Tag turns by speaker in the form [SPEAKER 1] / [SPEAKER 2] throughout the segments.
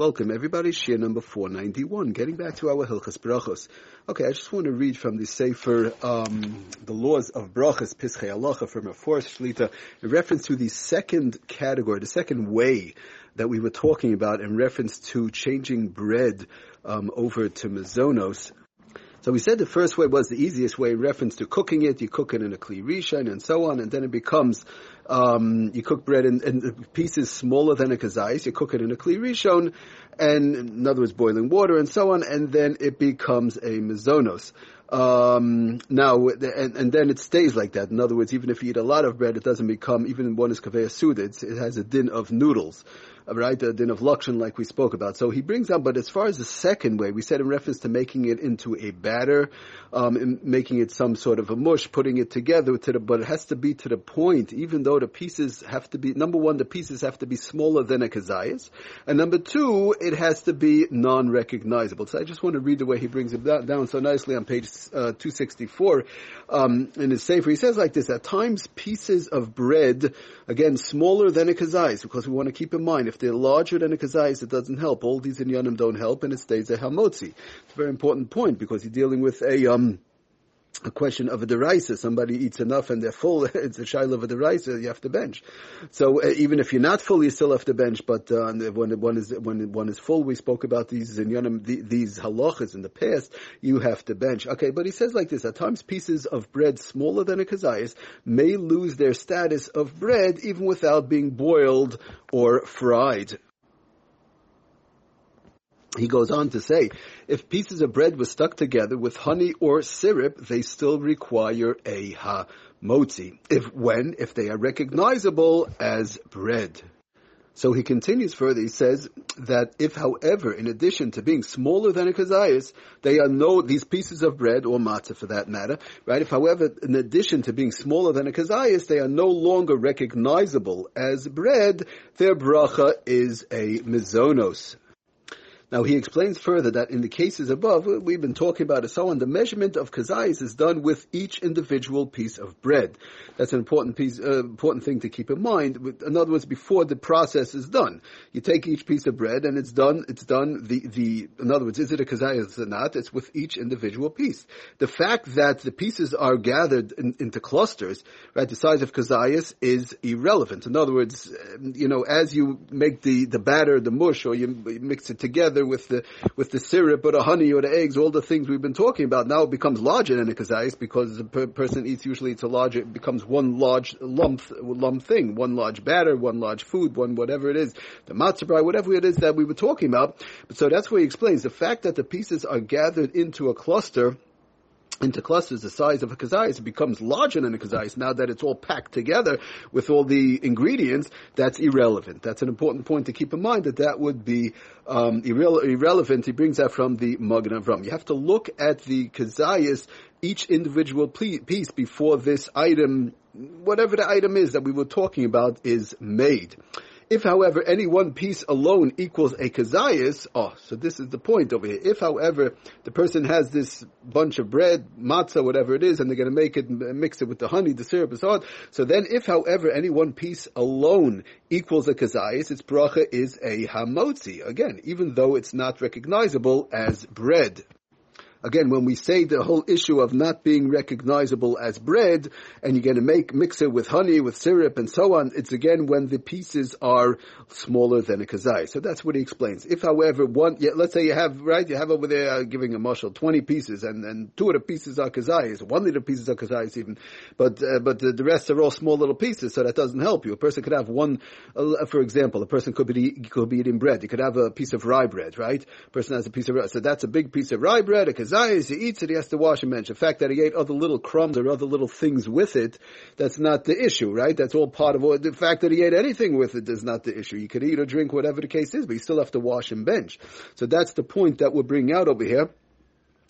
[SPEAKER 1] Welcome everybody, Shir number 491, getting back to our Hilchas Brachos. Okay, I just want to read from the Sefer, um, the laws of Brachos, Pischei Halacha, from a Forst Shlita, in reference to the second category, the second way that we were talking about in reference to changing bread um, over to mazonos. So we said the first way was the easiest way in reference to cooking it. You cook it in a kli rishon and so on, and then it becomes um, you cook bread in, in, pieces smaller than a kazais. You cook it in a kli rishon, and in other words, boiling water and so on, and then it becomes a mazonos. Um, now, and, and, then it stays like that. In other words, even if you eat a lot of bread, it doesn't become, even one is kaveh suda, it has a din of noodles right, A din of lakshan like we spoke about. So he brings up, but as far as the second way, we said in reference to making it into a batter, um, making it some sort of a mush, putting it together to the, but it has to be to the point, even though the pieces have to be, number one, the pieces have to be smaller than a kazayas, and number two, it has to be non-recognizable. So I just want to read the way he brings it down so nicely on page uh, 264 um, in his Sefer. He says like this, at times pieces of bread, again, smaller than a kazayas, because we want to keep in mind, if they're larger than a kazayis, it doesn't help. All these inyanim don't help, and it stays a hamotzi. It's a very important point because you're dealing with a um, a question of a deraisa. Somebody eats enough and they're full. it's a shaila of a deraisa. You have to bench. So uh, even if you're not full, you still have to bench. But uh, when one is when one is full, we spoke about these zinyanim, the, these halachas in the past. You have to bench. Okay, but he says like this: at times, pieces of bread smaller than a kazayas may lose their status of bread even without being boiled or fried he goes on to say, if pieces of bread were stuck together with honey or syrup, they still require a ha-motzi. If when, if they are recognizable as bread. So he continues further, he says that if however, in addition to being smaller than a kazayas, they are no, these pieces of bread, or matzah for that matter, right, if however, in addition to being smaller than a kazayas, they are no longer recognizable as bread, their bracha is a mizonos. Now he explains further that in the cases above, we've been talking about it so on, the measurement of kazais is done with each individual piece of bread. That's an important piece, uh, important thing to keep in mind. In other words, before the process is done, you take each piece of bread and it's done, it's done the, the, in other words, is it a kazais or not? It's with each individual piece. The fact that the pieces are gathered in, into clusters, right, the size of kazais is irrelevant. In other words, you know, as you make the, the batter, the mush, or you mix it together, together with the with the syrup or the honey or the eggs, all the things we've been talking about. Now it becomes larger than a kazais because the per- person eats usually it's a larger, it becomes one large lump lump thing, one large batter, one large food, one whatever it is, the matzah bread, whatever it is that we were talking about. But so that's where he explains the fact that the pieces are gathered into a cluster into clusters the size of a kazayas, it becomes larger than a kazayas. Now that it's all packed together with all the ingredients, that's irrelevant. That's an important point to keep in mind that that would be um, irre- irrelevant. He brings that from the Magen Avram. You have to look at the kazayas, each individual piece before this item, whatever the item is that we were talking about, is made. If, however, any one piece alone equals a kazayas, oh, so this is the point over here. If, however, the person has this bunch of bread, matzah, whatever it is, and they're going to make it, mix it with the honey, the syrup, and so on. So then, if, however, any one piece alone equals a kazayas, its bracha is a hamotzi. Again, even though it's not recognizable as bread again, when we say the whole issue of not being recognizable as bread, and you're going to make mix it with honey, with syrup, and so on, it's again when the pieces are smaller than a kazai. So that's what he explains. If, however, one, yeah, let's say you have right, you have over there uh, giving a marshal twenty pieces, and, and two of the pieces are kazais, one of the pieces are kazais even, but uh, but the, the, rest are all small little pieces, so that doesn't help you. A person could have one, uh, for example, a person could be could be eating bread. He could have a piece of rye bread, right? A person has a piece of rye, so that's a big piece of rye bread, a he eats it, he has to wash and bench. The fact that he ate other little crumbs or other little things with it, that's not the issue, right? That's all part of. The fact that he ate anything with it is not the issue. You could eat or drink whatever the case is, but you still have to wash and bench. So that's the point that we're bringing out over here.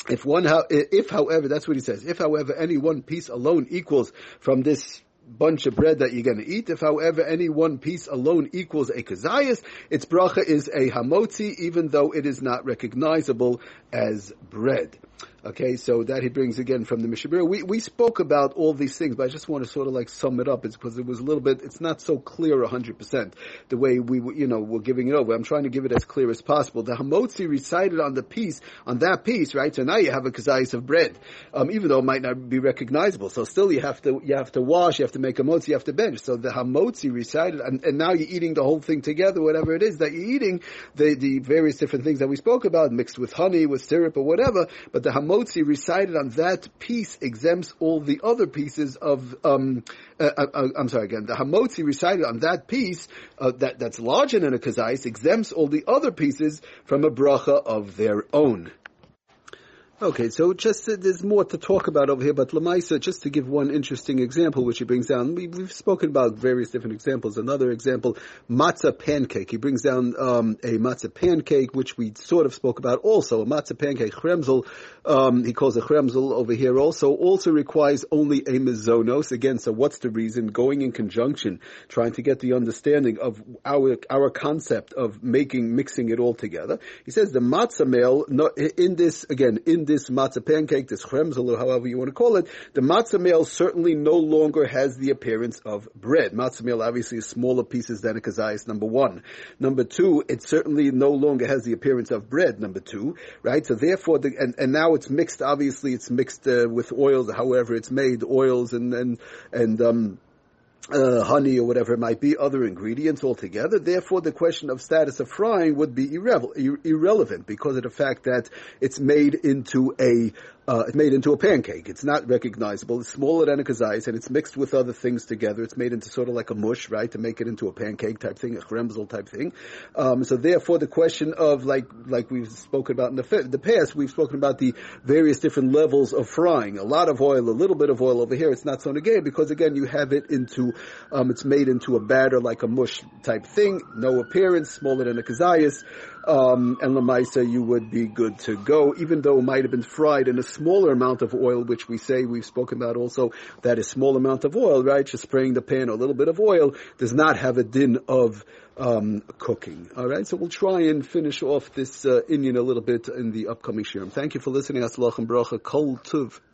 [SPEAKER 1] If one, if however, that's what he says, if however any one piece alone equals from this bunch of bread that you're going to eat. If, however, any one piece alone equals a kazayas, its bracha is a hamotzi, even though it is not recognizable as bread. Okay, so that he brings again from the Mishabir. We we spoke about all these things, but I just want to sort of like sum it up. It's because it was a little bit. It's not so clear hundred percent the way we you know we're giving it over. I'm trying to give it as clear as possible. The Hamotzi recited on the piece on that piece, right? So now you have a kazayis of bread, um, even though it might not be recognizable. So still you have to you have to wash, you have to make a motzi, you have to bench. So the Hamotzi recited, and, and now you're eating the whole thing together, whatever it is that you're eating, the the various different things that we spoke about, mixed with honey, with syrup, or whatever. But the Hamotzi recited on that piece exempts all the other pieces of, um, uh, uh, uh I'm sorry again, the Hamotzi recited on that piece, uh, that, that's larger than a kazais, exempts all the other pieces from a bracha of their own. Okay, so just uh, there's more to talk about over here, but Lamaisa, just to give one interesting example, which he brings down, we, have spoken about various different examples. Another example, matzah pancake. He brings down um, a matzah pancake, which we sort of spoke about also. A matzah pancake, chremzel, um, he calls a chremzel over here also, also requires only a mizonos. Again, so what's the reason? Going in conjunction, trying to get the understanding of our our concept of making, mixing it all together. He says the matzah meal, in this, again, in this matzah pancake, this chremzel, or however you want to call it, the matzah meal certainly no longer has the appearance of bread. Matzah meal obviously is smaller pieces than a kazayas, number one. Number two, it certainly no longer has the appearance of bread, number two, right? So therefore, the, and, and now it's mixed, obviously it's mixed uh, with oils, however it's made, oils and, and, and, um, uh, honey or whatever it might be, other ingredients altogether. Therefore, the question of status of frying would be irre- irrelevant because of the fact that it's made into a uh, it's made into a pancake. It's not recognizable. It's smaller than a kazais, and it's mixed with other things together. It's made into sort of like a mush, right, to make it into a pancake type thing, a chremzel type thing. Um, so therefore, the question of like like we've spoken about in the, the past, we've spoken about the various different levels of frying. A lot of oil, a little bit of oil over here. It's not so negay because again, you have it into um, it's made into a batter like a mush type thing. No appearance, smaller than a kazayas um, and Lamaisa, you would be good to go, even though it might have been fried in a smaller amount of oil, which we say we've spoken about also, that a small amount of oil, right, just spraying the pan, a little bit of oil, does not have a din of um, cooking. All right, so we'll try and finish off this uh, inyan a little bit in the upcoming shirim. Thank you for listening. Aslach and bracha. Kol tuv.